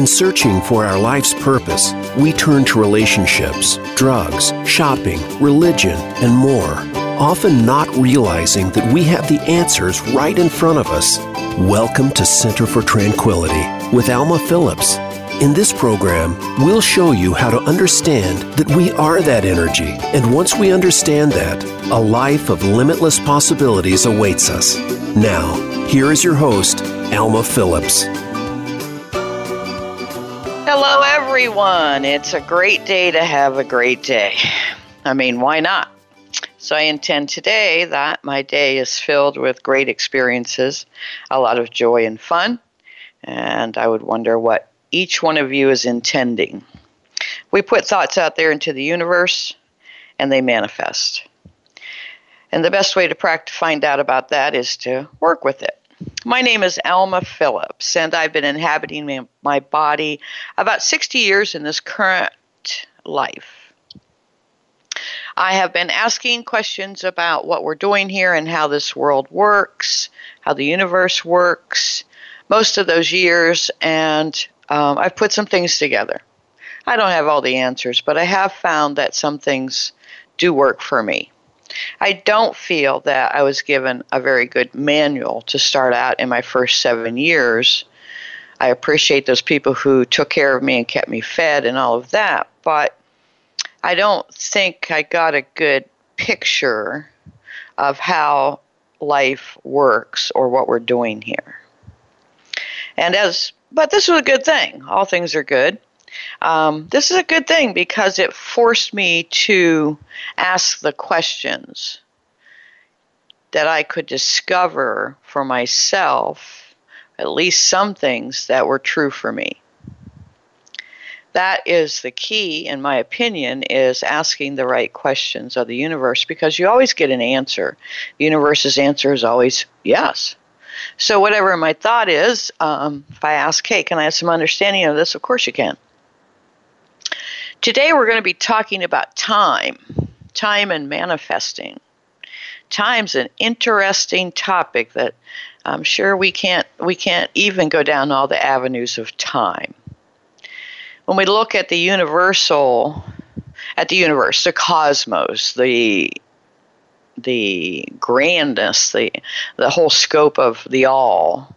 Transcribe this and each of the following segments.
In searching for our life's purpose, we turn to relationships, drugs, shopping, religion, and more, often not realizing that we have the answers right in front of us. Welcome to Center for Tranquility with Alma Phillips. In this program, we'll show you how to understand that we are that energy, and once we understand that, a life of limitless possibilities awaits us. Now, here is your host, Alma Phillips. Hello, everyone. It's a great day to have a great day. I mean, why not? So, I intend today that my day is filled with great experiences, a lot of joy and fun, and I would wonder what each one of you is intending. We put thoughts out there into the universe, and they manifest. And the best way to find out about that is to work with it. My name is Alma Phillips, and I've been inhabiting my body about 60 years in this current life. I have been asking questions about what we're doing here and how this world works, how the universe works, most of those years, and um, I've put some things together. I don't have all the answers, but I have found that some things do work for me. I don't feel that I was given a very good manual to start out in my first seven years. I appreciate those people who took care of me and kept me fed and all of that, but I don't think I got a good picture of how life works or what we're doing here. And as, but this was a good thing. All things are good. Um, this is a good thing because it forced me to ask the questions that I could discover for myself at least some things that were true for me. That is the key, in my opinion, is asking the right questions of the universe because you always get an answer. The universe's answer is always yes. So, whatever my thought is, um, if I ask, hey, can I have some understanding of this? Of course you can. Today we're going to be talking about time, time and manifesting. Time's an interesting topic that I'm sure we can't we can't even go down all the avenues of time. When we look at the universal at the universe, the cosmos, the the grandness, the the whole scope of the all,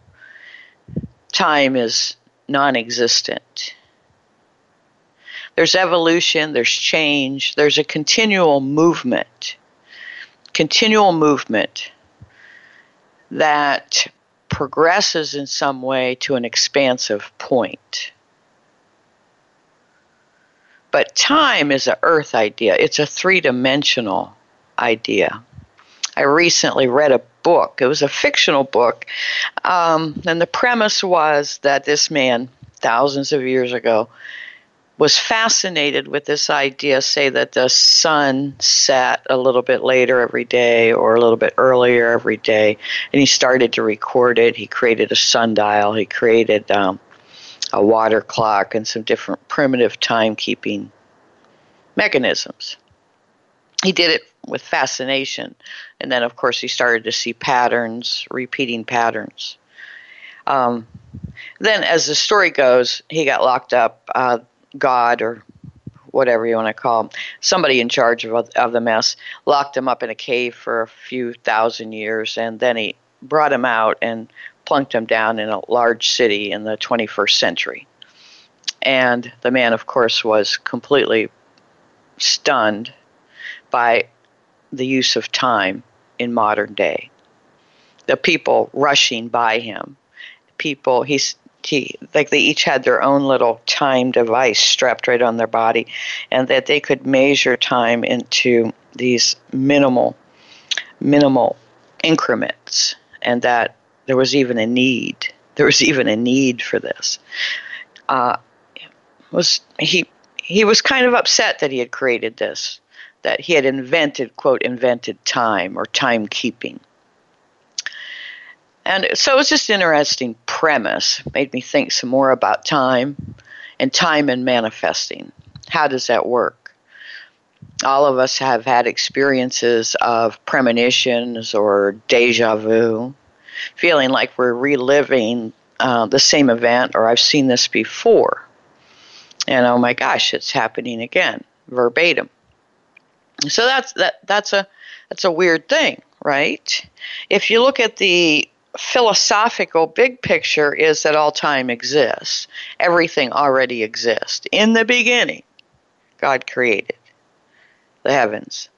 time is non-existent there's evolution, there's change, there's a continual movement, continual movement that progresses in some way to an expansive point. But time is an earth idea, it's a three dimensional idea. I recently read a book, it was a fictional book, um, and the premise was that this man, thousands of years ago, was fascinated with this idea, say that the sun set a little bit later every day or a little bit earlier every day, and he started to record it. He created a sundial, he created um, a water clock, and some different primitive timekeeping mechanisms. He did it with fascination, and then, of course, he started to see patterns, repeating patterns. Um, then, as the story goes, he got locked up. Uh, God or whatever you want to call him, somebody in charge of, of the mess, locked him up in a cave for a few thousand years, and then he brought him out and plunked him down in a large city in the 21st century. And the man, of course, was completely stunned by the use of time in modern day. The people rushing by him, people, he's he, like they each had their own little time device strapped right on their body, and that they could measure time into these minimal, minimal increments, and that there was even a need. There was even a need for this. Uh, was he? He was kind of upset that he had created this, that he had invented quote invented time or timekeeping. And so it was just an interesting premise. Made me think some more about time and time and manifesting. How does that work? All of us have had experiences of premonitions or deja vu, feeling like we're reliving uh, the same event or I've seen this before. And oh my gosh, it's happening again, verbatim. So that's that that's a that's a weird thing, right? If you look at the philosophical big picture is that all time exists. Everything already exists. In the beginning, God created the heavens.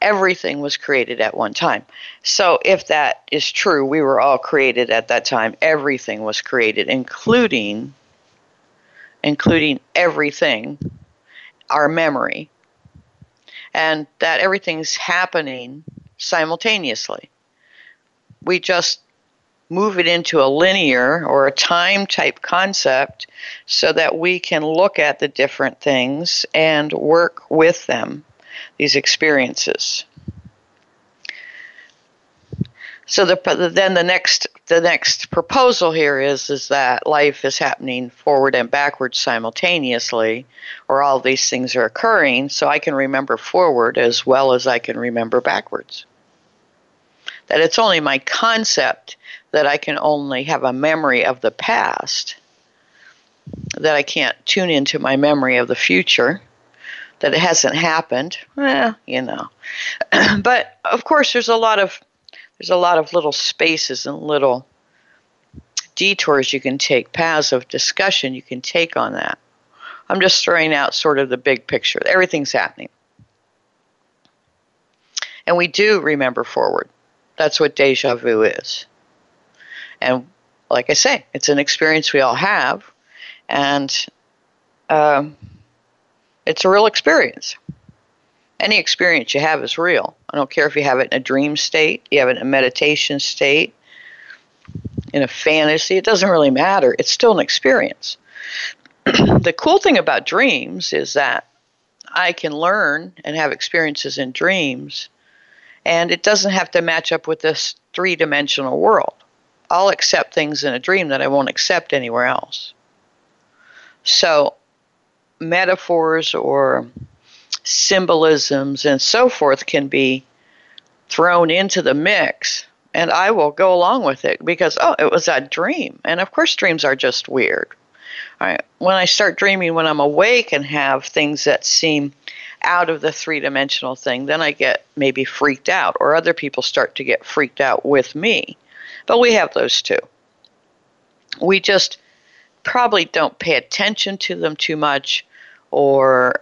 Everything was created at one time. So, if that is true, we were all created at that time. Everything was created, including including everything, our memory, and that everything's happening simultaneously. We just move it into a linear or a time type concept so that we can look at the different things and work with them these experiences. So the, then the next the next proposal here is is that life is happening forward and backwards simultaneously, or all these things are occurring. So I can remember forward as well as I can remember backwards. That it's only my concept that I can only have a memory of the past. That I can't tune into my memory of the future that it hasn't happened. Well, you know. but of course, there's a lot of there's a lot of little spaces and little detours you can take, paths of discussion you can take on that. I'm just throwing out sort of the big picture. Everything's happening. And we do remember forward. That's what deja vu is. And like I say, it's an experience we all have. And um, it's a real experience. Any experience you have is real. I don't care if you have it in a dream state, you have it in a meditation state, in a fantasy, it doesn't really matter. It's still an experience. the cool thing about dreams is that I can learn and have experiences in dreams, and it doesn't have to match up with this three dimensional world. I'll accept things in a dream that I won't accept anywhere else. So metaphors or symbolisms and so forth can be thrown into the mix and I will go along with it because oh it was a dream and of course dreams are just weird. When I start dreaming when I'm awake and have things that seem out of the three dimensional thing, then I get maybe freaked out, or other people start to get freaked out with me. But we have those too. We just probably don't pay attention to them too much or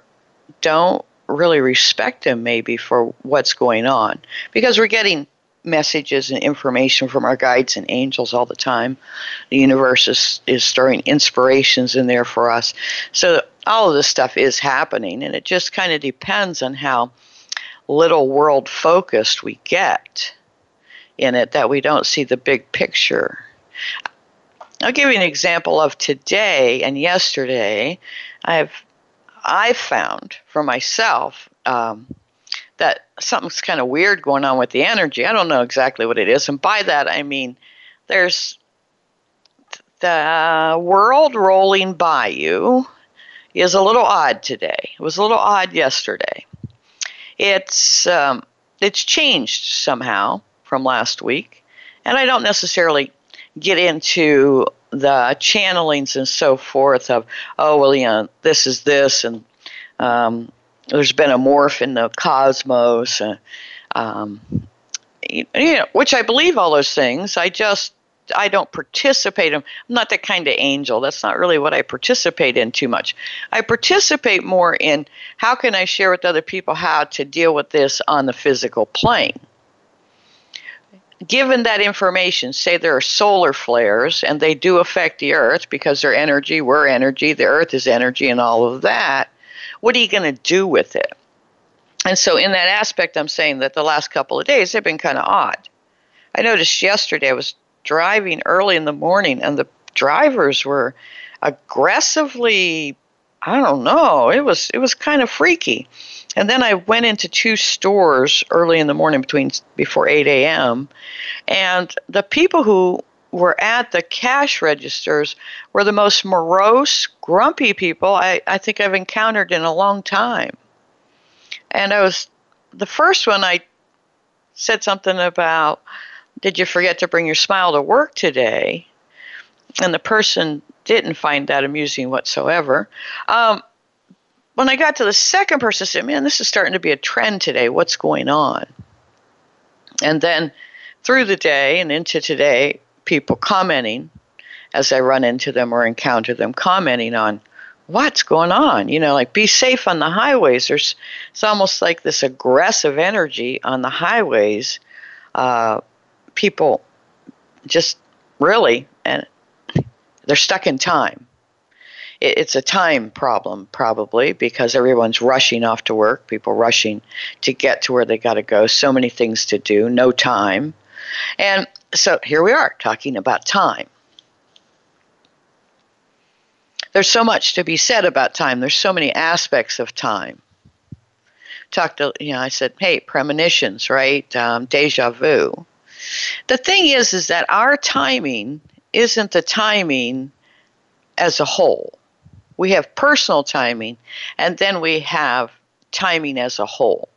don't really respect them maybe for what's going on because we're getting messages and information from our guides and angels all the time. The universe is, is storing inspirations in there for us. So all of this stuff is happening, and it just kind of depends on how little world focused we get in it that we don't see the big picture. I'll give you an example of today and yesterday. I've I found for myself um, that something's kind of weird going on with the energy. I don't know exactly what it is, and by that I mean there's the world rolling by you is a little odd today. It was a little odd yesterday. It's um, it's changed somehow from last week, and I don't necessarily get into the channelings and so forth of, oh, well, you know, this is this, and um, there's been a morph in the cosmos, uh, um, you know, which I believe all those things. I just I don't participate in. I'm not that kind of angel. That's not really what I participate in too much. I participate more in how can I share with other people how to deal with this on the physical plane given that information, say there are solar flares and they do affect the Earth because they're energy, we're energy, the Earth is energy, and all of that, what are you going to do with it? And so, in that aspect, I'm saying that the last couple of days have been kind of odd. I noticed yesterday I was driving early in the morning and the drivers were aggressively I don't know. It was it was kind of freaky. And then I went into two stores early in the morning between before 8 a.m. And the people who were at the cash registers were the most morose, grumpy people I, I think I've encountered in a long time. And I was the first one I said something about, did you forget to bring your smile to work today? and the person didn't find that amusing whatsoever. Um, when I got to the second person, I said, Man, this is starting to be a trend today. What's going on? And then through the day and into today, people commenting as I run into them or encounter them, commenting on what's going on. You know, like be safe on the highways. There's it's almost like this aggressive energy on the highways. Uh, people just really and they're stuck in time it's a time problem probably because everyone's rushing off to work, people rushing to get to where they got to go, so many things to do, no time. And so here we are talking about time. There's so much to be said about time. There's so many aspects of time. Talked to, you know, I said, hey, premonitions, right? Um, deja vu. The thing is, is that our timing isn't the timing as a whole we have personal timing, and then we have timing as a whole.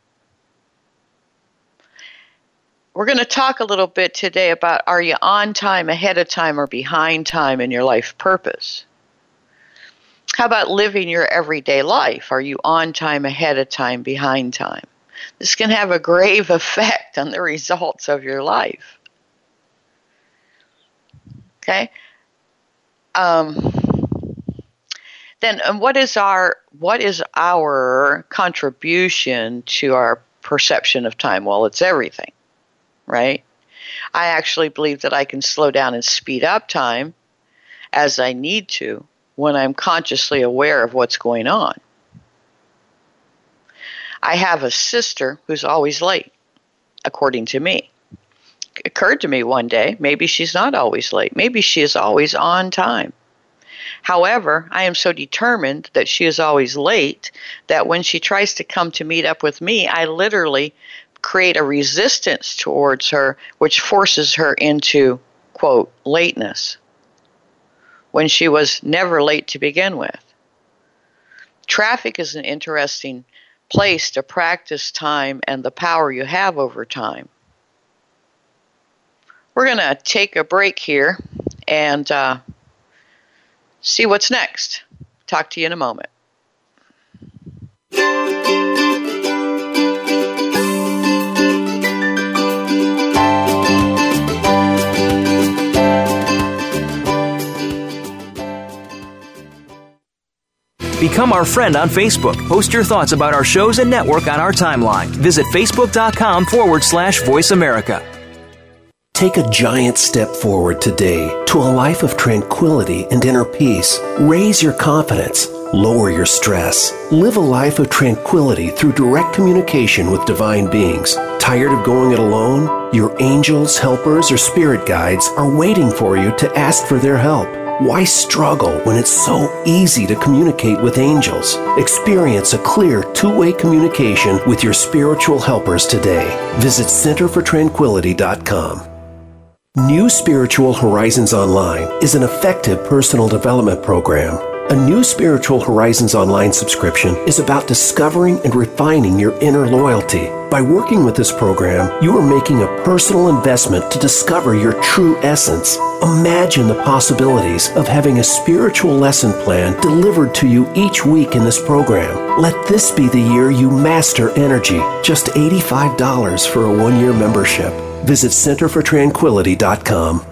We're going to talk a little bit today about are you on time, ahead of time, or behind time in your life purpose? How about living your everyday life? Are you on time, ahead of time, behind time? This can have a grave effect on the results of your life. Okay? Um, then um, what is our what is our contribution to our perception of time? Well, it's everything, right? I actually believe that I can slow down and speed up time as I need to when I'm consciously aware of what's going on. I have a sister who's always late, according to me. It occurred to me one day, maybe she's not always late. Maybe she is always on time. However, I am so determined that she is always late that when she tries to come to meet up with me, I literally create a resistance towards her, which forces her into, quote, lateness, when she was never late to begin with. Traffic is an interesting place to practice time and the power you have over time. We're going to take a break here and uh, see what's next. Talk to you in a moment. Become our friend on Facebook. Post your thoughts about our shows and network on our timeline. Visit facebook.com forward slash voice America. Take a giant step forward today to a life of tranquility and inner peace. Raise your confidence. Lower your stress. Live a life of tranquility through direct communication with divine beings. Tired of going it alone? Your angels, helpers, or spirit guides are waiting for you to ask for their help. Why struggle when it's so easy to communicate with angels? Experience a clear two way communication with your spiritual helpers today. Visit centerfortranquility.com. New Spiritual Horizons Online is an effective personal development program. A New Spiritual Horizons Online subscription is about discovering and refining your inner loyalty. By working with this program, you are making a personal investment to discover your true essence. Imagine the possibilities of having a spiritual lesson plan delivered to you each week in this program. Let this be the year you master energy. Just $85 for a one year membership. Visit centerfortranquility.com.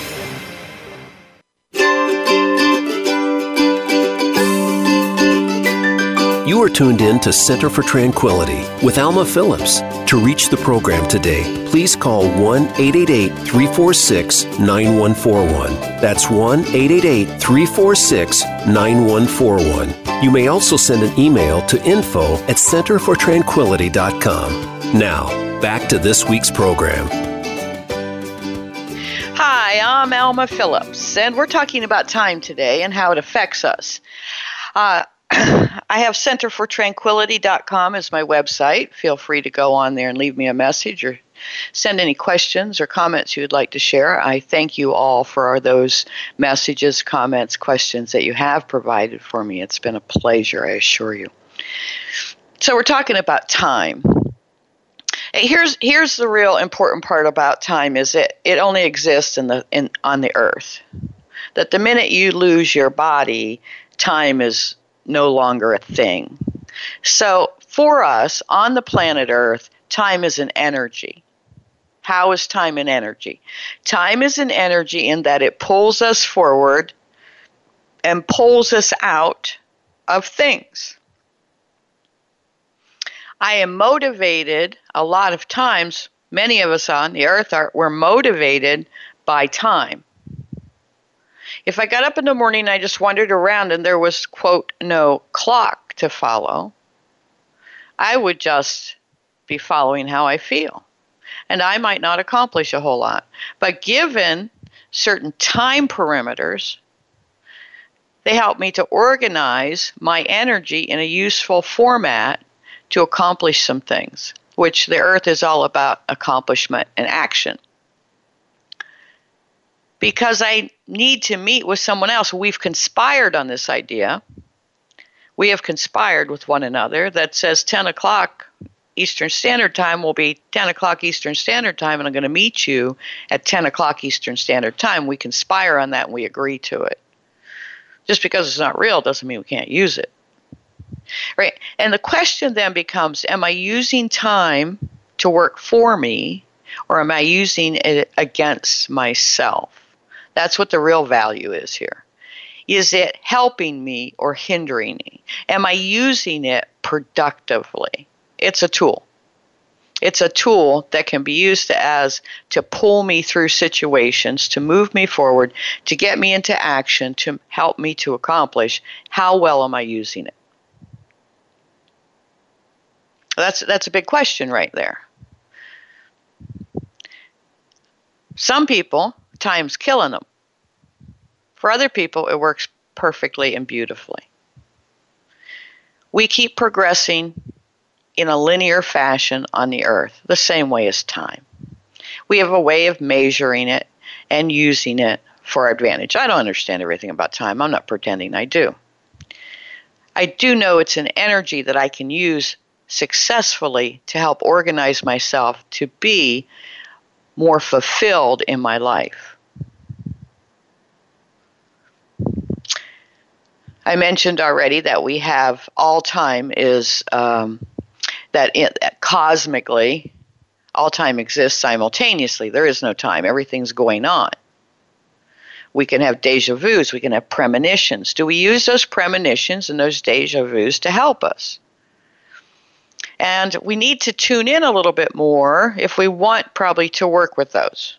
You are tuned in to Center for Tranquility with Alma Phillips. To reach the program today, please call 1 888 346 9141. That's 1 888 346 9141. You may also send an email to info at centerfortranquility.com. Now, back to this week's program. Hi, I'm Alma Phillips, and we're talking about time today and how it affects us. Uh, I have centerfortranquility.com as my website. Feel free to go on there and leave me a message or send any questions or comments you would like to share. I thank you all for those messages, comments, questions that you have provided for me. It's been a pleasure, I assure you. So we're talking about time. Here's here's the real important part about time is that it only exists in the in on the earth. That the minute you lose your body, time is no longer a thing. So, for us on the planet Earth, time is an energy. How is time an energy? Time is an energy in that it pulls us forward and pulls us out of things. I am motivated a lot of times, many of us on the earth are we're motivated by time. If I got up in the morning I just wandered around and there was, quote, no clock to follow, I would just be following how I feel. And I might not accomplish a whole lot. But given certain time perimeters, they help me to organize my energy in a useful format to accomplish some things, which the earth is all about accomplishment and action because I need to meet with someone else. We've conspired on this idea. We have conspired with one another that says 10 o'clock Eastern Standard Time will be 10 o'clock Eastern Standard Time, and I'm going to meet you at 10 o'clock Eastern Standard Time. We conspire on that and we agree to it. Just because it's not real doesn't mean we can't use it. Right? And the question then becomes Am I using time to work for me, or am I using it against myself? That's what the real value is here. Is it helping me or hindering me? Am I using it productively? It's a tool. It's a tool that can be used as to pull me through situations, to move me forward, to get me into action, to help me to accomplish. How well am I using it? That's that's a big question right there. Some people time's killing them. For other people, it works perfectly and beautifully. We keep progressing in a linear fashion on the earth, the same way as time. We have a way of measuring it and using it for our advantage. I don't understand everything about time. I'm not pretending I do. I do know it's an energy that I can use successfully to help organize myself to be more fulfilled in my life. I mentioned already that we have all time is um, that, it, that cosmically all time exists simultaneously. There is no time, everything's going on. We can have deja vus, we can have premonitions. Do we use those premonitions and those deja vus to help us? And we need to tune in a little bit more if we want probably to work with those.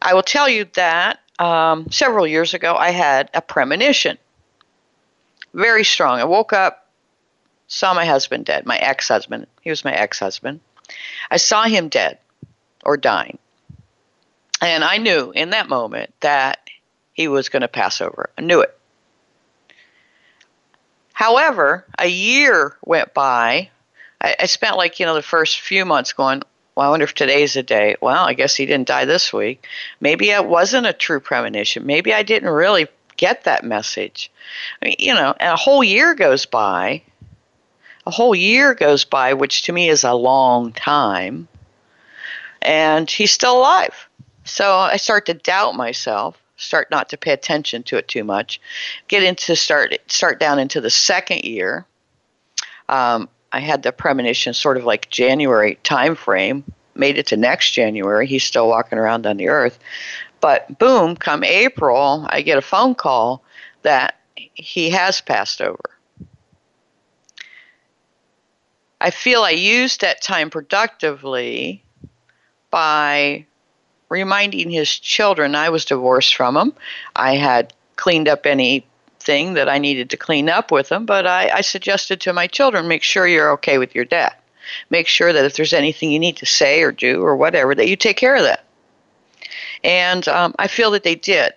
I will tell you that um, several years ago I had a premonition very strong. I woke up, saw my husband dead, my ex husband. He was my ex husband. I saw him dead or dying. And I knew in that moment that he was going to pass over. I knew it. However, a year went by. I, I, spent like, you know, the first few months going, well, I wonder if today's the day. Well, I guess he didn't die this week. Maybe it wasn't a true premonition. Maybe I didn't really get that message. I mean, you know, and a whole year goes by. A whole year goes by, which to me is a long time. And he's still alive. So I start to doubt myself, start not to pay attention to it too much, get into start start down into the second year. Um, I had the premonition sort of like January time frame, made it to next January. He's still walking around on the earth. But boom, come April, I get a phone call that he has passed over. I feel I used that time productively by reminding his children I was divorced from him. I had cleaned up anything that I needed to clean up with him, but I, I suggested to my children make sure you're okay with your dad. Make sure that if there's anything you need to say or do or whatever, that you take care of that. And um, I feel that they did.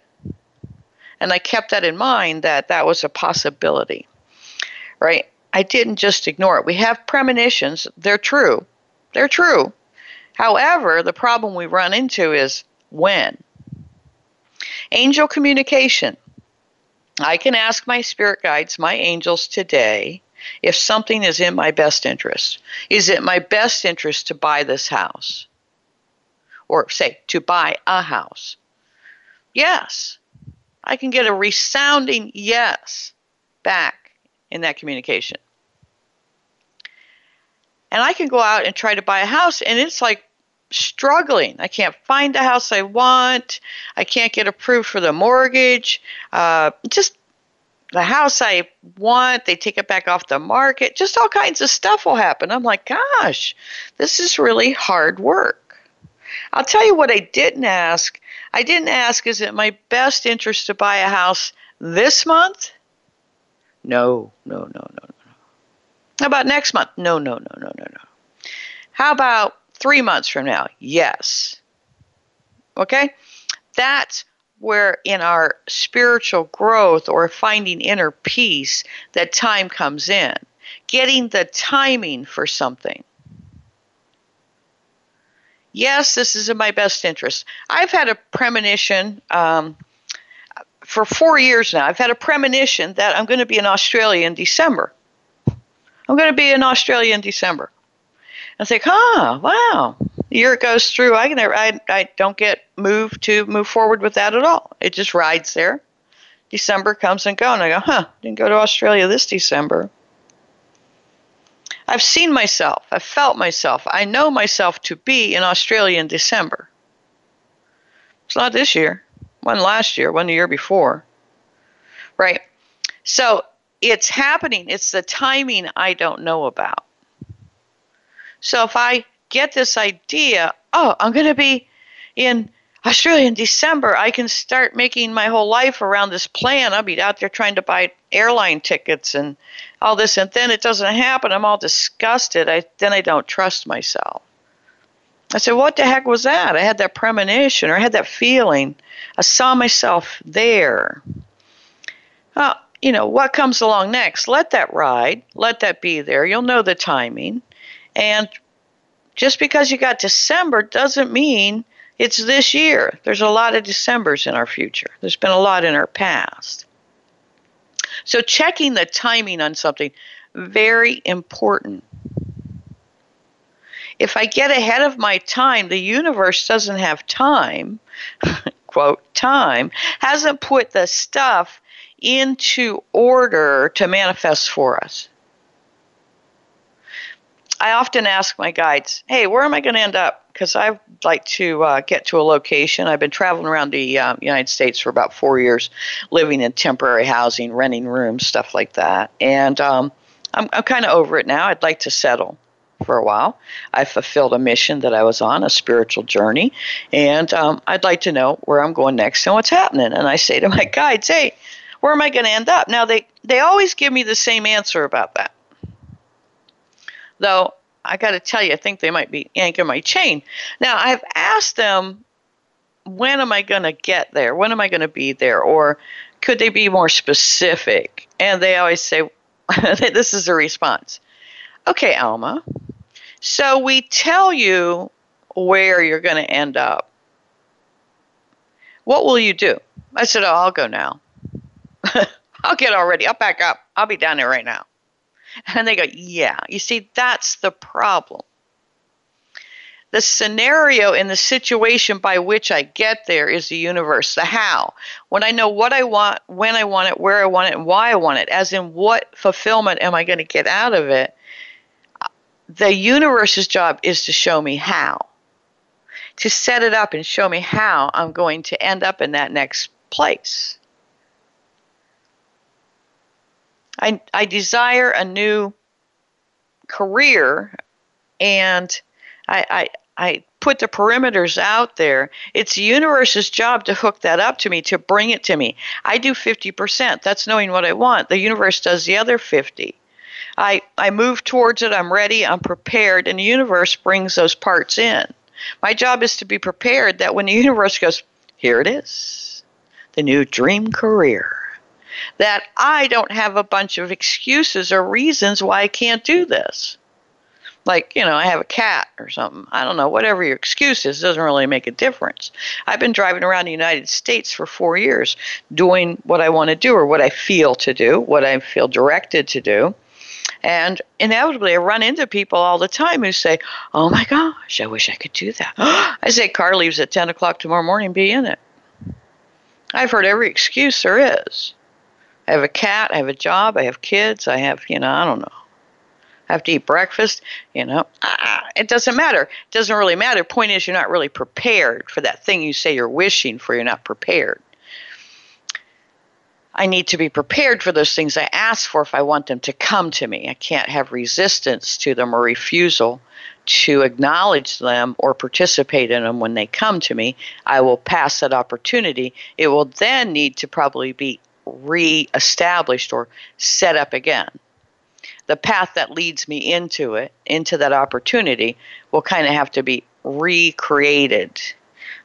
And I kept that in mind that that was a possibility, right? I didn't just ignore it. We have premonitions, they're true. They're true. However, the problem we run into is when. Angel communication. I can ask my spirit guides, my angels today, if something is in my best interest. Is it my best interest to buy this house? Or say, to buy a house? Yes. I can get a resounding yes back in that communication. And I can go out and try to buy a house, and it's like struggling. I can't find the house I want. I can't get approved for the mortgage. Uh, just the house I want, they take it back off the market. Just all kinds of stuff will happen. I'm like, gosh, this is really hard work. I'll tell you what I didn't ask. I didn't ask, is it my best interest to buy a house this month? No, no, no, no, no. How about next month? No, no, no, no, no, no. How about three months from now? Yes. Okay? That's where in our spiritual growth or finding inner peace that time comes in. Getting the timing for something. Yes, this is in my best interest. I've had a premonition um, for four years now. I've had a premonition that I'm going to be in Australia in December. I'm going to be in Australia in December. I think, huh, wow. The year it goes through, I can I, I don't get moved to move forward with that at all. It just rides there. December comes and goes, and I go, huh, didn't go to Australia this December. I've seen myself, I've felt myself, I know myself to be in Australia in December. It's not this year, one last year, one the year before. Right? So it's happening. It's the timing I don't know about. So if I get this idea, oh, I'm going to be in Australia in December, I can start making my whole life around this plan. I'll be out there trying to buy airline tickets and all this, and then it doesn't happen. I'm all disgusted. I then I don't trust myself. I said, "What the heck was that?" I had that premonition, or I had that feeling. I saw myself there. Well, you know what comes along next? Let that ride. Let that be there. You'll know the timing. And just because you got December doesn't mean it's this year. There's a lot of Decembers in our future, there's been a lot in our past. So, checking the timing on something, very important. If I get ahead of my time, the universe doesn't have time, quote, time, hasn't put the stuff into order to manifest for us. I often ask my guides, hey, where am I going to end up? Because I'd like to uh, get to a location. I've been traveling around the um, United States for about four years, living in temporary housing, renting rooms, stuff like that. And um, I'm, I'm kind of over it now. I'd like to settle for a while. I fulfilled a mission that I was on, a spiritual journey, and um, I'd like to know where I'm going next and what's happening. And I say to my guides, hey, where am I going to end up? Now, they, they always give me the same answer about that. Though I got to tell you, I think they might be yanking my chain. Now, I've asked them, when am I going to get there? When am I going to be there? Or could they be more specific? And they always say, this is a response. Okay, Alma. So we tell you where you're going to end up. What will you do? I said, Oh, I'll go now. I'll get all ready. I'll back up. I'll be down there right now. And they go, Yeah. You see, that's the problem. The scenario and the situation by which I get there is the universe, the how. When I know what I want, when I want it, where I want it, and why I want it, as in what fulfillment am I going to get out of it, the universe's job is to show me how, to set it up and show me how I'm going to end up in that next place. I, I desire a new career and I, I, I put the perimeters out there. It's the universe's job to hook that up to me, to bring it to me. I do 50%. That's knowing what I want. The universe does the other 50. I, I move towards it, I'm ready, I'm prepared, and the universe brings those parts in. My job is to be prepared that when the universe goes, here it is, the new dream career, that I don't have a bunch of excuses or reasons why I can't do this. Like, you know, I have a cat or something. I don't know, whatever your excuse is, doesn't really make a difference. I've been driving around the United States for four years doing what I want to do or what I feel to do, what I feel directed to do. And inevitably, I run into people all the time who say, Oh my gosh, I wish I could do that. I say, car leaves at 10 o'clock tomorrow morning, be in it. I've heard every excuse there is. I have a cat, I have a job, I have kids, I have, you know, I don't know. I have to eat breakfast, you know. Uh, it doesn't matter. It doesn't really matter. Point is, you're not really prepared for that thing you say you're wishing for. You're not prepared. I need to be prepared for those things I ask for if I want them to come to me. I can't have resistance to them or refusal to acknowledge them or participate in them when they come to me. I will pass that opportunity. It will then need to probably be re-established or set up again. The path that leads me into it, into that opportunity, will kind of have to be recreated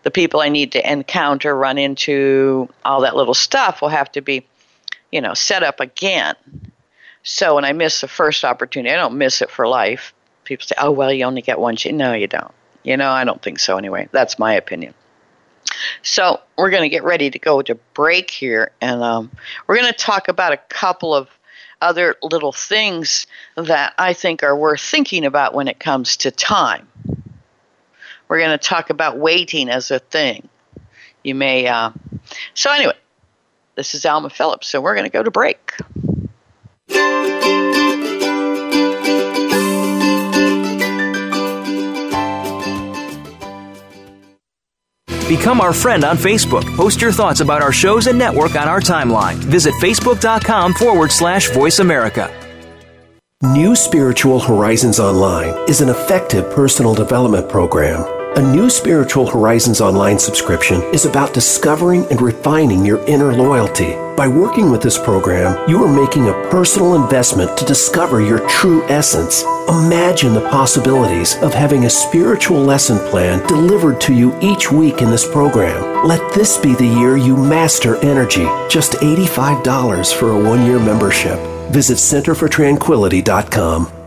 the people I need to encounter, run into, all that little stuff will have to be, you know, set up again. So when I miss the first opportunity, I don't miss it for life. People say, "Oh, well, you only get one chance." No, you don't. You know, I don't think so anyway. That's my opinion. So we're going to get ready to go to break here, and um, we're going to talk about a couple of other little things that I think are worth thinking about when it comes to time. We're going to talk about waiting as a thing. You may. Uh, so, anyway, this is Alma Phillips, so we're going to go to break. Become our friend on Facebook. Post your thoughts about our shows and network on our timeline. Visit facebook.com forward slash voice America. New Spiritual Horizons Online is an effective personal development program a new Spiritual Horizons online subscription is about discovering and refining your inner loyalty. By working with this program, you are making a personal investment to discover your true essence. Imagine the possibilities of having a spiritual lesson plan delivered to you each week in this program. Let this be the year you master energy. Just $85 for a one year membership. Visit centerfortranquility.com.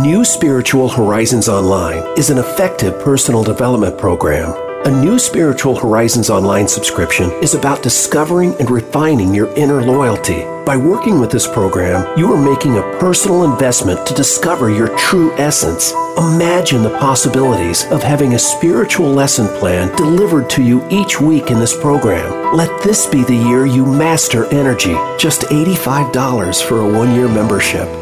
New Spiritual Horizons Online is an effective personal development program. A new Spiritual Horizons Online subscription is about discovering and refining your inner loyalty. By working with this program, you are making a personal investment to discover your true essence. Imagine the possibilities of having a spiritual lesson plan delivered to you each week in this program. Let this be the year you master energy. Just $85 for a one year membership.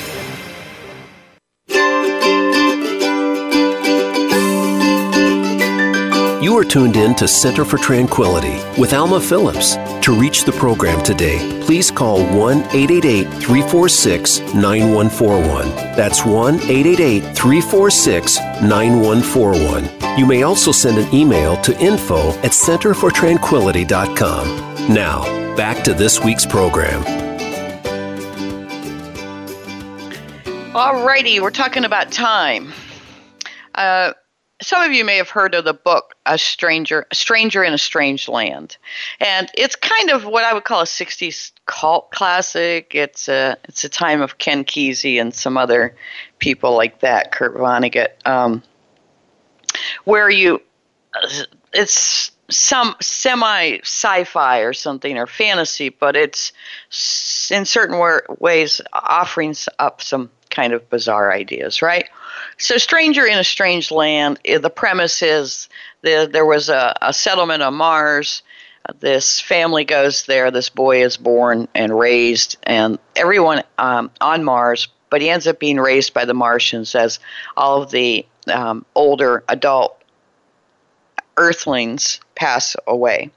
You are tuned in to Center for Tranquility with Alma Phillips. To reach the program today, please call 1 888 346 9141. That's 1 888 346 9141. You may also send an email to info at centerfortranquility.com. Now, Back to this week's program. All righty, we're talking about time. Uh, some of you may have heard of the book "A Stranger, a Stranger in a Strange Land," and it's kind of what I would call a '60s cult classic. It's a it's a time of Ken Kesey and some other people like that, Kurt Vonnegut, um, where you it's some semi sci-fi or something or fantasy, but it's in certain ways offering up some kind of bizarre ideas, right? So, Stranger in a Strange Land, eh, the premise is the, there was a, a settlement on Mars. This family goes there. This boy is born and raised, and everyone um, on Mars, but he ends up being raised by the Martians as all of the um, older adult Earthlings pass away.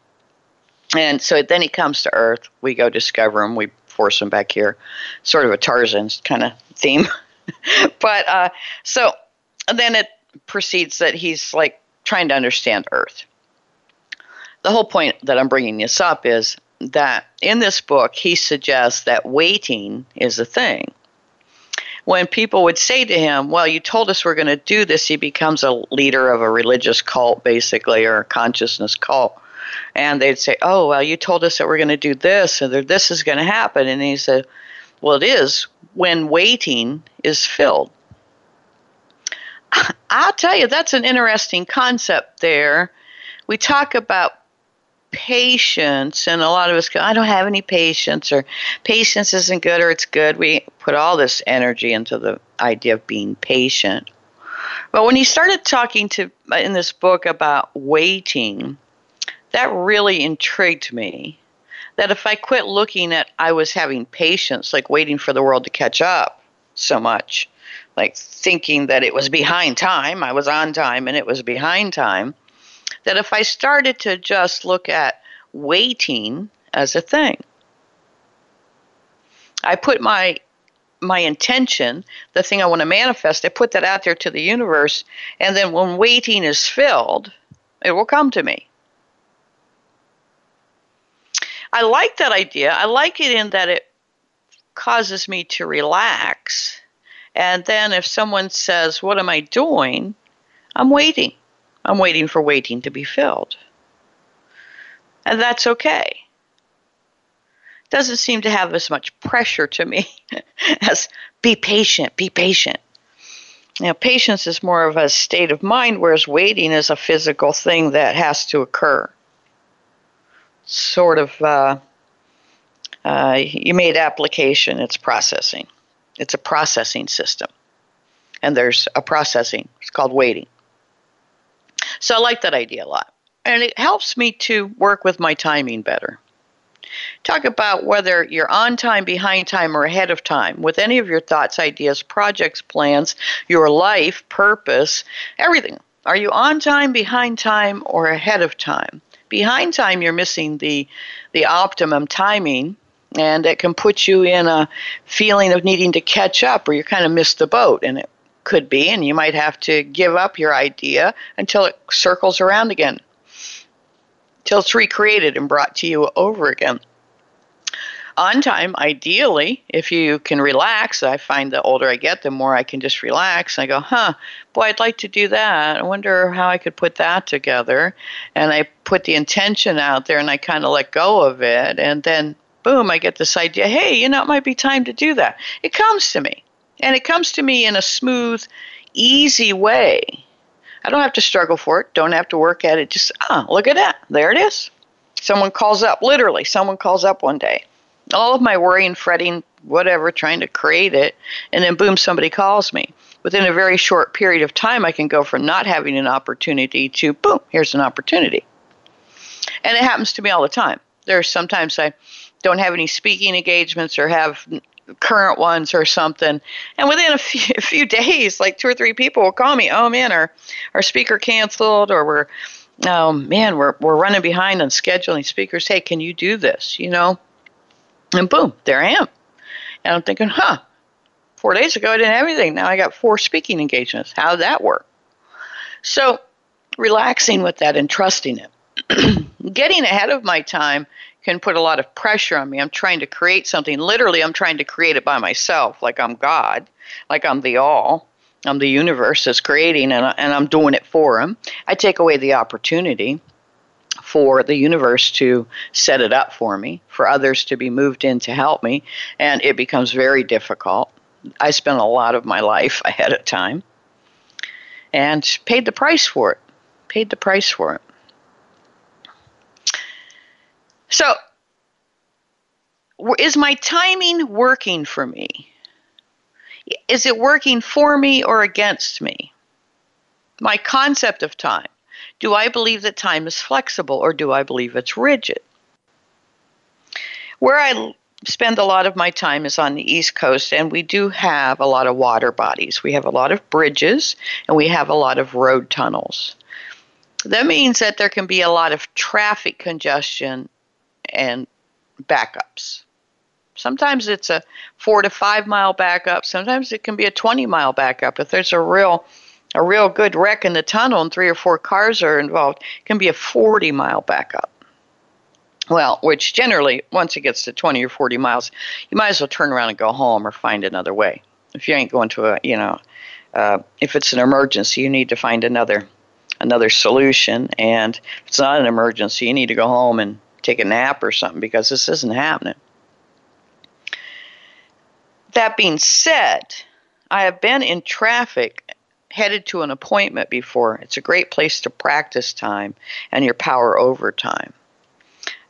And so then he comes to Earth. We go discover him. We force him back here. Sort of a Tarzan kind of theme. but uh, so then it proceeds that he's like trying to understand Earth. The whole point that I'm bringing this up is that in this book, he suggests that waiting is a thing. When people would say to him, Well, you told us we're going to do this, he becomes a leader of a religious cult, basically, or a consciousness cult. And they'd say, Oh, well, you told us that we're going to do this, and this is going to happen. And he said, Well, it is when waiting is filled. I'll tell you, that's an interesting concept there. We talk about patience, and a lot of us go, I don't have any patience, or patience isn't good, or it's good. We put all this energy into the idea of being patient. But when he started talking to in this book about waiting, that really intrigued me that if I quit looking at I was having patience, like waiting for the world to catch up so much, like thinking that it was behind time, I was on time and it was behind time, that if I started to just look at waiting as a thing, I put my my intention, the thing I want to manifest, I put that out there to the universe, and then when waiting is filled, it will come to me. I like that idea. I like it in that it causes me to relax. And then if someone says, What am I doing? I'm waiting. I'm waiting for waiting to be filled. And that's okay. Doesn't seem to have as much pressure to me as be patient, be patient. Now, patience is more of a state of mind, whereas waiting is a physical thing that has to occur sort of uh, uh, you made application, it's processing. It's a processing system. And there's a processing, it's called waiting. So I like that idea a lot. And it helps me to work with my timing better. Talk about whether you're on time, behind time, or ahead of time with any of your thoughts, ideas, projects, plans, your life, purpose, everything. Are you on time, behind time, or ahead of time? Behind time you're missing the the optimum timing and it can put you in a feeling of needing to catch up or you kind of missed the boat and it could be and you might have to give up your idea until it circles around again. Until it's recreated and brought to you over again on time, ideally, if you can relax. I find the older I get, the more I can just relax. And I go, huh, boy, I'd like to do that. I wonder how I could put that together. And I put the intention out there and I kind of let go of it. And then, boom, I get this idea hey, you know, it might be time to do that. It comes to me. And it comes to me in a smooth, easy way. I don't have to struggle for it, don't have to work at it. Just, ah, look at that. There it is. Someone calls up, literally, someone calls up one day all of my worry and fretting, whatever, trying to create it, and then boom, somebody calls me. Within a very short period of time, I can go from not having an opportunity to boom, here's an opportunity. And it happens to me all the time. There's sometimes I don't have any speaking engagements or have current ones or something. And within a few, a few days, like two or three people will call me, oh man, our, our speaker canceled or we're, oh man, we're, we're running behind on scheduling speakers. Hey, can you do this? You know, and boom, there I am. And I'm thinking, huh, four days ago I didn't have anything. Now I got four speaking engagements. How did that work? So relaxing with that and trusting it. Getting ahead of my time can put a lot of pressure on me. I'm trying to create something. Literally, I'm trying to create it by myself, like I'm God, like I'm the all. I'm the universe that's creating, and, I, and I'm doing it for him. I take away the opportunity for the universe to set it up for me, for others to be moved in to help me, and it becomes very difficult. I spent a lot of my life ahead of time and paid the price for it. Paid the price for it. So, is my timing working for me? Is it working for me or against me? My concept of time. Do I believe that time is flexible or do I believe it's rigid? Where I spend a lot of my time is on the East Coast, and we do have a lot of water bodies. We have a lot of bridges and we have a lot of road tunnels. That means that there can be a lot of traffic congestion and backups. Sometimes it's a four to five mile backup. Sometimes it can be a 20 mile backup. If there's a real a real good wreck in the tunnel and three or four cars are involved, can be a 40 mile backup. Well, which generally, once it gets to 20 or 40 miles, you might as well turn around and go home or find another way. If you ain't going to a, you know, uh, if it's an emergency, you need to find another another solution. And if it's not an emergency, you need to go home and take a nap or something because this isn't happening. That being said, I have been in traffic headed to an appointment before. It's a great place to practice time and your power over time.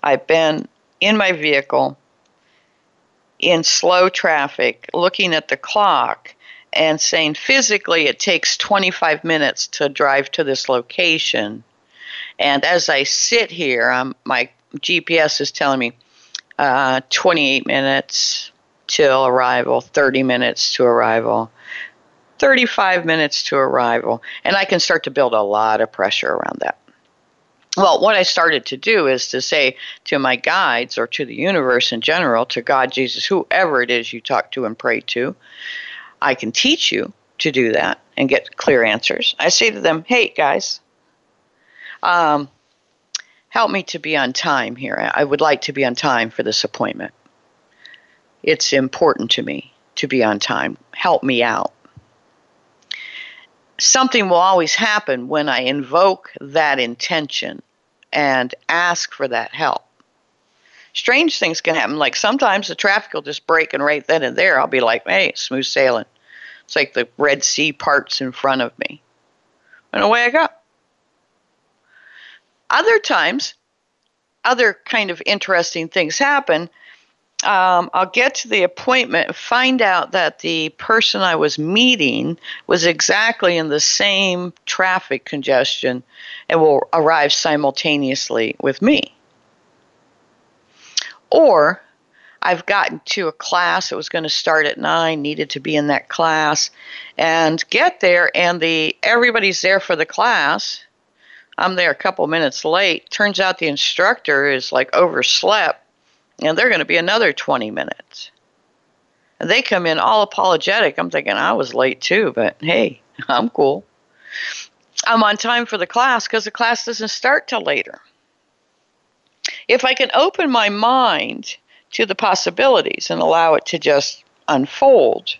I've been in my vehicle in slow traffic looking at the clock and saying physically it takes 25 minutes to drive to this location. And as I sit here, I'm, my GPS is telling me uh, 28 minutes till arrival, 30 minutes to arrival, 35 minutes to arrival. And I can start to build a lot of pressure around that. Well, what I started to do is to say to my guides or to the universe in general, to God, Jesus, whoever it is you talk to and pray to, I can teach you to do that and get clear answers. I say to them, hey, guys, um, help me to be on time here. I would like to be on time for this appointment. It's important to me to be on time. Help me out. Something will always happen when I invoke that intention and ask for that help. Strange things can happen. Like sometimes the traffic will just break, and right then and there, I'll be like, hey, smooth sailing. It's like the Red Sea parts in front of me. And away I go. Other times, other kind of interesting things happen. Um, I'll get to the appointment, find out that the person I was meeting was exactly in the same traffic congestion and will arrive simultaneously with me. Or I've gotten to a class that was going to start at nine, needed to be in that class, and get there, and the everybody's there for the class, I'm there a couple minutes late. Turns out the instructor is like overslept, and they're going to be another 20 minutes. And they come in all apologetic. I'm thinking I was late too, but hey, I'm cool. I'm on time for the class because the class doesn't start till later. If I can open my mind to the possibilities and allow it to just unfold,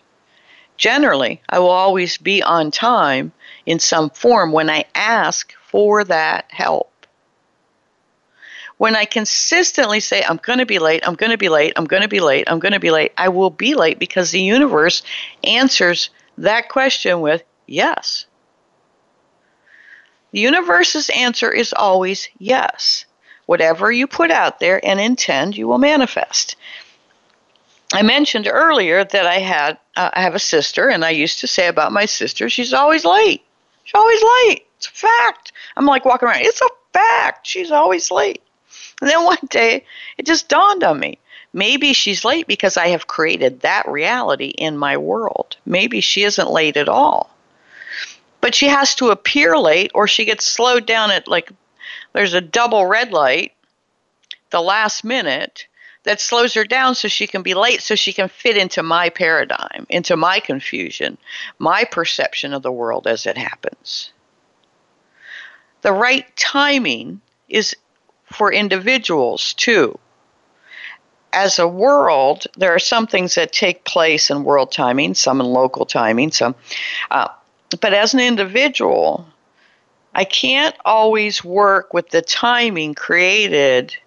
generally, I will always be on time in some form when I ask for that help. When I consistently say, I'm going to be late, I'm going to be late, I'm going to be late, I'm going to be late, I will be late because the universe answers that question with yes. The universe's answer is always yes. Whatever you put out there and intend, you will manifest. I mentioned earlier that I had uh, I have a sister, and I used to say about my sister, she's always late. She's always late. It's a fact. I'm like walking around. It's a fact. She's always late. And then one day, it just dawned on me. Maybe she's late because I have created that reality in my world. Maybe she isn't late at all. But she has to appear late or she gets slowed down at like there's a double red light the last minute that slows her down so she can be late so she can fit into my paradigm, into my confusion, my perception of the world as it happens. The right timing is for individuals too. as a world, there are some things that take place in world timing, some in local timing, some. Uh, but as an individual, I can't always work with the timing created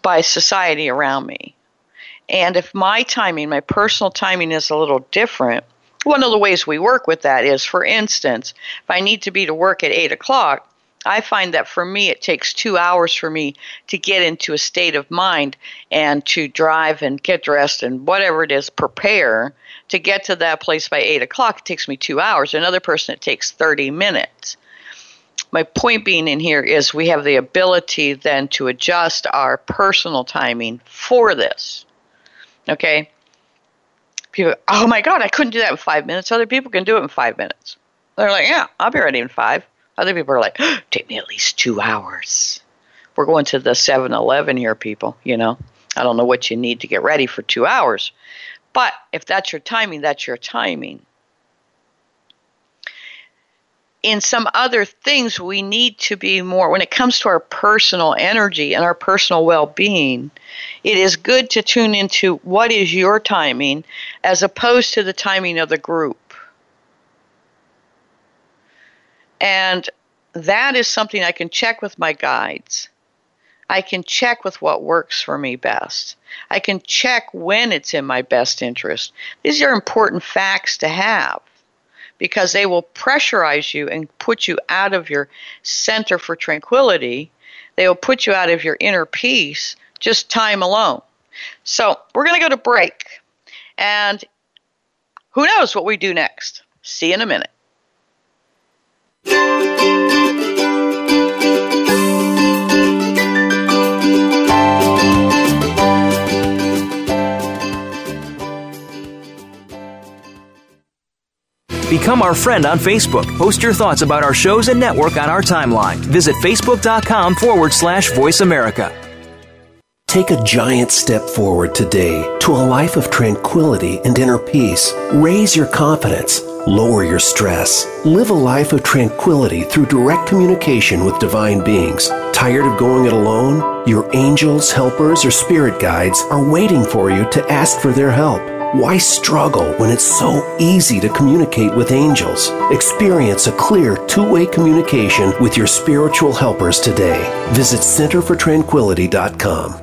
by society around me. And if my timing, my personal timing is a little different, one of the ways we work with that is, for instance, if I need to be to work at 8 o'clock, I find that for me, it takes two hours for me to get into a state of mind and to drive and get dressed and whatever it is, prepare to get to that place by 8 o'clock. It takes me two hours. Another person, it takes 30 minutes. My point being in here is we have the ability then to adjust our personal timing for this. Okay? People, oh my God, I couldn't do that in five minutes. Other people can do it in five minutes. They're like, yeah, I'll be ready in five. Other people are like, take me at least two hours. We're going to the 7 Eleven here, people, you know. I don't know what you need to get ready for two hours. But if that's your timing, that's your timing in some other things, we need to be more, when it comes to our personal energy and our personal well being, it is good to tune into what is your timing as opposed to the timing of the group. And that is something I can check with my guides. I can check with what works for me best. I can check when it's in my best interest. These are important facts to have because they will pressurize you and put you out of your center for tranquility. They will put you out of your inner peace, just time alone. So we're going to go to break. And who knows what we do next? See you in a minute. Become our friend on Facebook. Post your thoughts about our shows and network on our timeline. Visit facebook.com forward slash voice America. Take a giant step forward today to a life of tranquility and inner peace. Raise your confidence. Lower your stress. Live a life of tranquility through direct communication with divine beings. Tired of going it alone? Your angels, helpers, or spirit guides are waiting for you to ask for their help. Why struggle when it's so easy to communicate with angels? Experience a clear two way communication with your spiritual helpers today. Visit centerfortranquility.com.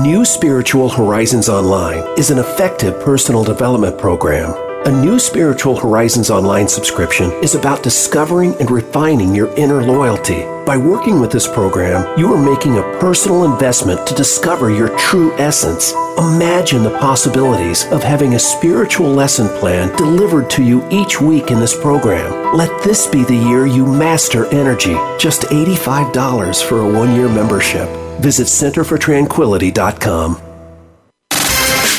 New Spiritual Horizons Online is an effective personal development program a new Spiritual Horizons online subscription is about discovering and refining your inner loyalty. By working with this program, you are making a personal investment to discover your true essence. Imagine the possibilities of having a spiritual lesson plan delivered to you each week in this program. Let this be the year you master energy. Just $85 for a one year membership. Visit centerfortranquility.com.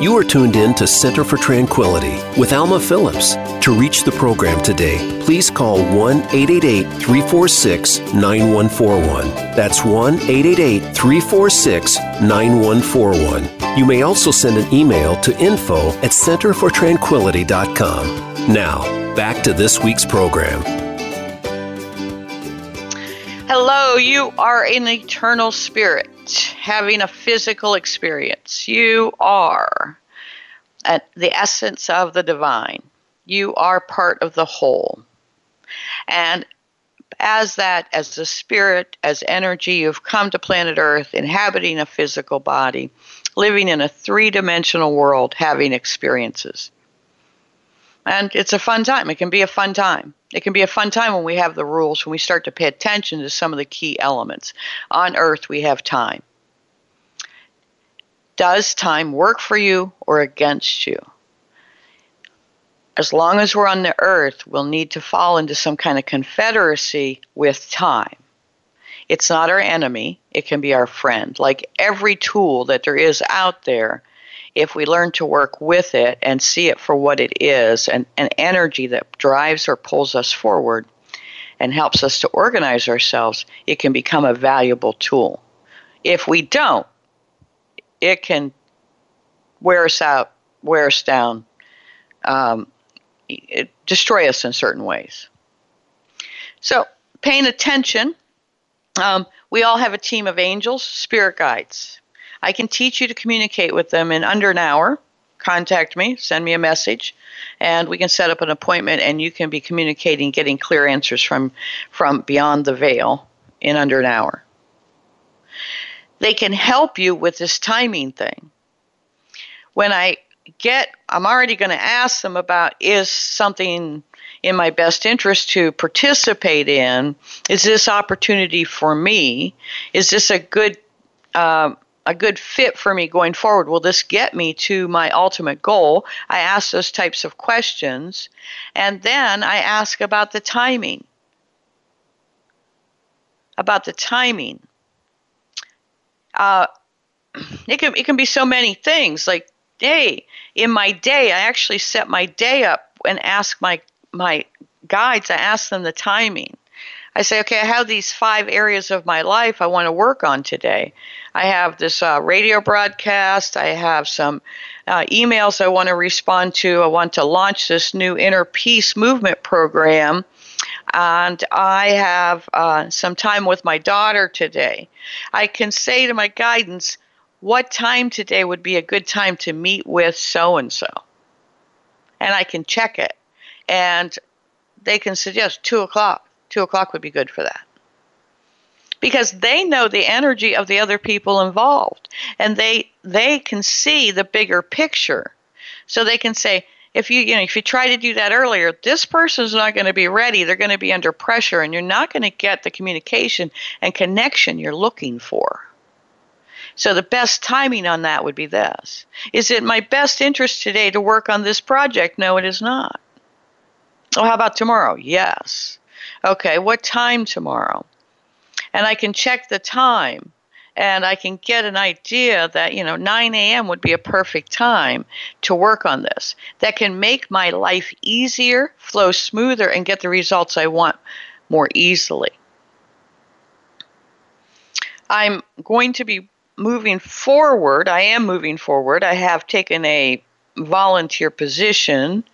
You are tuned in to Center for Tranquility with Alma Phillips. To reach the program today, please call 1 888 346 9141. That's 1 888 346 9141. You may also send an email to info at centerfortranquility.com. Now, back to this week's program. Hello, you are an eternal spirit having a physical experience. You are the essence of the divine. You are part of the whole. And as that, as the spirit, as energy, you've come to planet Earth inhabiting a physical body, living in a three dimensional world, having experiences. And it's a fun time. It can be a fun time. It can be a fun time when we have the rules, when we start to pay attention to some of the key elements. On Earth, we have time. Does time work for you or against you? As long as we're on the earth, we'll need to fall into some kind of confederacy with time. It's not our enemy, it can be our friend. Like every tool that there is out there, if we learn to work with it and see it for what it is and an energy that drives or pulls us forward and helps us to organize ourselves, it can become a valuable tool. If we don't, it can wear us out, wear us down, um, destroy us in certain ways. So, paying attention, um, we all have a team of angels, spirit guides. I can teach you to communicate with them in under an hour. Contact me, send me a message, and we can set up an appointment and you can be communicating, getting clear answers from, from beyond the veil in under an hour. They can help you with this timing thing. When I get, I'm already going to ask them about is something in my best interest to participate in? Is this opportunity for me? Is this a good uh, a good fit for me going forward? Will this get me to my ultimate goal? I ask those types of questions, and then I ask about the timing. About the timing. Uh, it can it can be so many things. Like, hey, in my day, I actually set my day up and ask my my guides. I ask them the timing. I say, okay, I have these five areas of my life I want to work on today. I have this uh, radio broadcast. I have some uh, emails I want to respond to. I want to launch this new inner peace movement program. And I have uh, some time with my daughter today. I can say to my guidance, what time today would be a good time to meet with so and so? And I can check it. And they can suggest 2 o'clock Two o'clock would be good for that. Because they know the energy of the other people involved and they they can see the bigger picture. So they can say, if you you know if you try to do that earlier this person's not going to be ready they're going to be under pressure and you're not going to get the communication and connection you're looking for. So the best timing on that would be this. Is it my best interest today to work on this project? No it is not. Oh how about tomorrow? Yes okay, what time tomorrow? And I can check the time and I can get an idea that, you know, 9 a.m. would be a perfect time to work on this. That can make my life easier, flow smoother, and get the results I want more easily. I'm going to be moving forward. I am moving forward. I have taken a volunteer position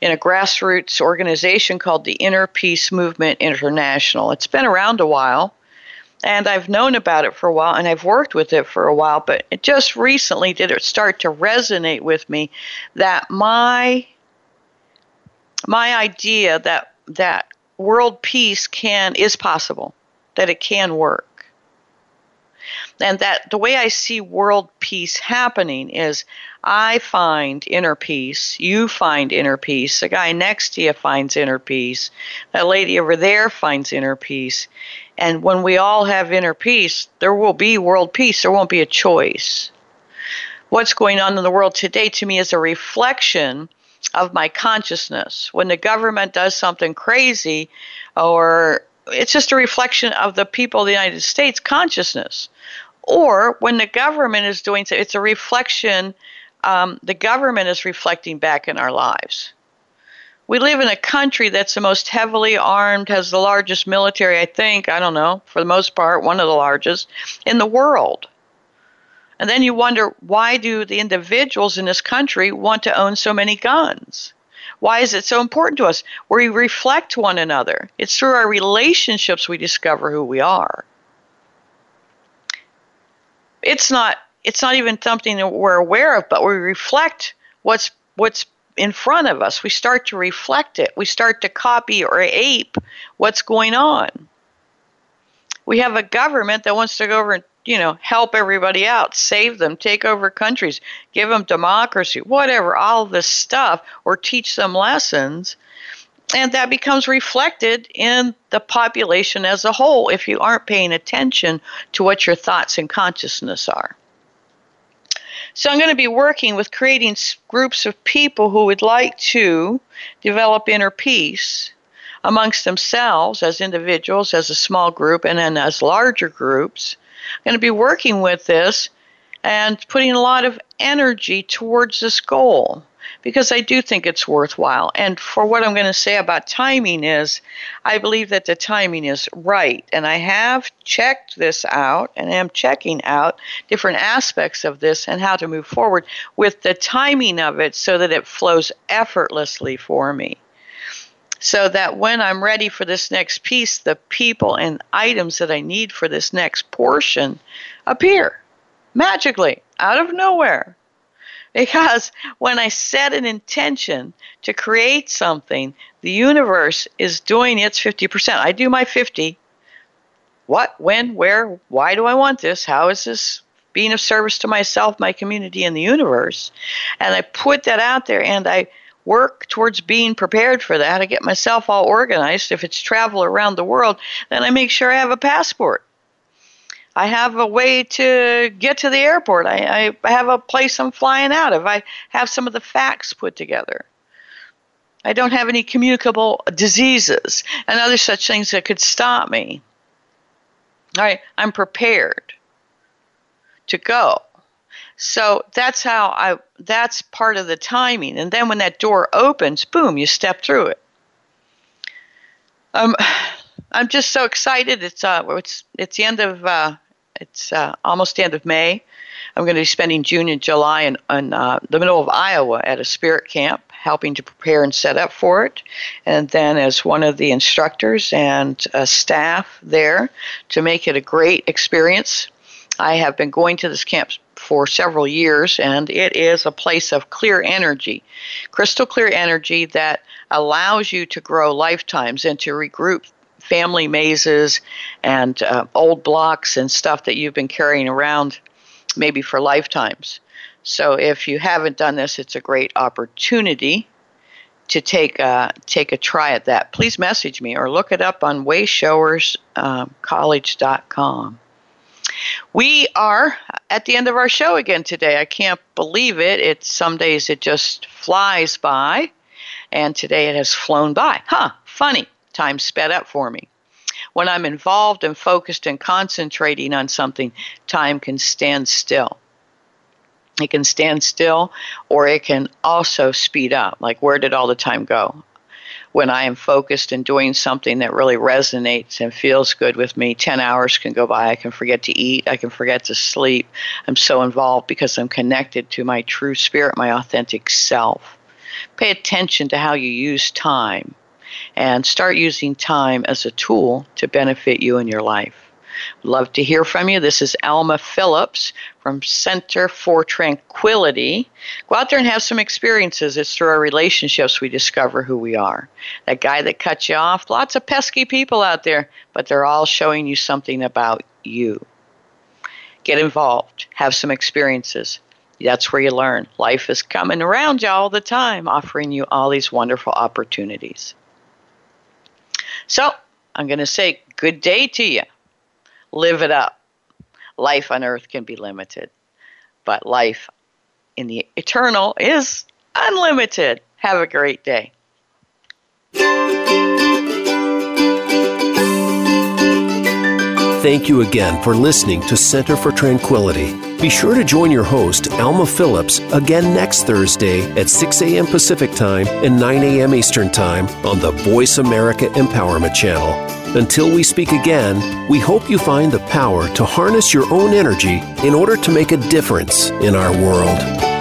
in a grassroots organization called the Inner Peace Movement International. It's been around a while, and I've known about it for a while, and I've worked with it for a while, but it just recently did it start to resonate with me that my my idea that that world peace can is possible, that it can work and that the way I see world peace happening is I find inner peace, you find inner peace, the guy next to you finds inner peace, that lady over there finds inner peace. And when we all have inner peace, there will be world peace. There won't be a choice. What's going on in the world today to me is a reflection of my consciousness. When the government does something crazy, or it's just a reflection of the people of the United States consciousness. Or when the government is doing so, it's a reflection, um, the government is reflecting back in our lives. We live in a country that's the most heavily armed, has the largest military, I think, I don't know, for the most part, one of the largest in the world. And then you wonder why do the individuals in this country want to own so many guns? Why is it so important to us? We reflect one another. It's through our relationships we discover who we are it's not it's not even something that we're aware of, but we reflect what's what's in front of us. We start to reflect it. We start to copy or ape what's going on. We have a government that wants to go over and you know help everybody out, save them, take over countries, give them democracy, whatever, all this stuff, or teach them lessons and that becomes reflected in the population as a whole if you aren't paying attention to what your thoughts and consciousness are. So, I'm going to be working with creating groups of people who would like to develop inner peace. amongst themselves as individuals, as a small group, and then as larger groups. I'm going to be working with this and putting a lot of energy towards this goal because I do think it's worthwhile. And for what I'm going to say about timing is, I believe that the timing is right. And I have checked this out and am checking out different aspects of this and how to move forward with the timing of it so that it flows effortlessly for me. So that when I'm ready for this next piece, the people and items that I need for this next portion appear magically out of nowhere. Because when I set an intention to create something, the universe is doing its 50%. I do my 50. What, when, where, why do I want this? How is this being of service to myself, my community, and the universe? And I put that out there and I work towards being prepared for that. I get myself all organized. If it's travel around the world, then I make sure I have a passport. I have a way to get to the airport. I, I have a place I'm flying out of. I have some of the facts put together. I don't have any communicable diseases and other such things that could stop me. All right, I'm prepared to go. So that's how I that's part of the timing. And then when that door opens, boom, you step through it. Um I'm just so excited. It's uh, it's it's the end of uh, it's uh, almost the end of May. I'm going to be spending June and July in, in uh, the middle of Iowa at a spirit camp, helping to prepare and set up for it. And then as one of the instructors and uh, staff there to make it a great experience. I have been going to this camp for several years, and it is a place of clear energy, crystal clear energy that allows you to grow lifetimes and to regroup family mazes and uh, old blocks and stuff that you've been carrying around maybe for lifetimes. So if you haven't done this, it's a great opportunity to take a, take a try at that. Please message me or look it up on wayshowerscollege.com. Um, we are at the end of our show again today. I can't believe it. It's some days it just flies by, and today it has flown by. Huh, funny time sped up for me. When I'm involved and focused and concentrating on something, time can stand still. It can stand still or it can also speed up. Like, where did all the time go? When I am focused and doing something that really resonates and feels good with me, 10 hours can go by. I can forget to eat. I can forget to sleep. I'm so involved because I'm connected to my true spirit, my authentic self. Pay attention to how you use time and start using time as a tool to benefit you in your life. Love to hear from you. This is Alma Phillips from Center for Tranquility. Go out there and have some experiences. It's through our relationships we discover who we are. That guy that cut you off, lots of pesky people out there, but they're all showing you something about you. Get involved, have some experiences. That's where you learn. Life is coming around you all the time, offering you all these wonderful opportunities. So I'm going to say good day to you. Live it up. Life on earth can be limited, but life in the eternal is unlimited. Have a great day. Thank you again for listening to Center for Tranquility. Be sure to join your host, Alma Phillips, again next Thursday at 6 a.m. Pacific Time and 9 a.m. Eastern Time on the Voice America Empowerment Channel. Until we speak again, we hope you find the power to harness your own energy in order to make a difference in our world.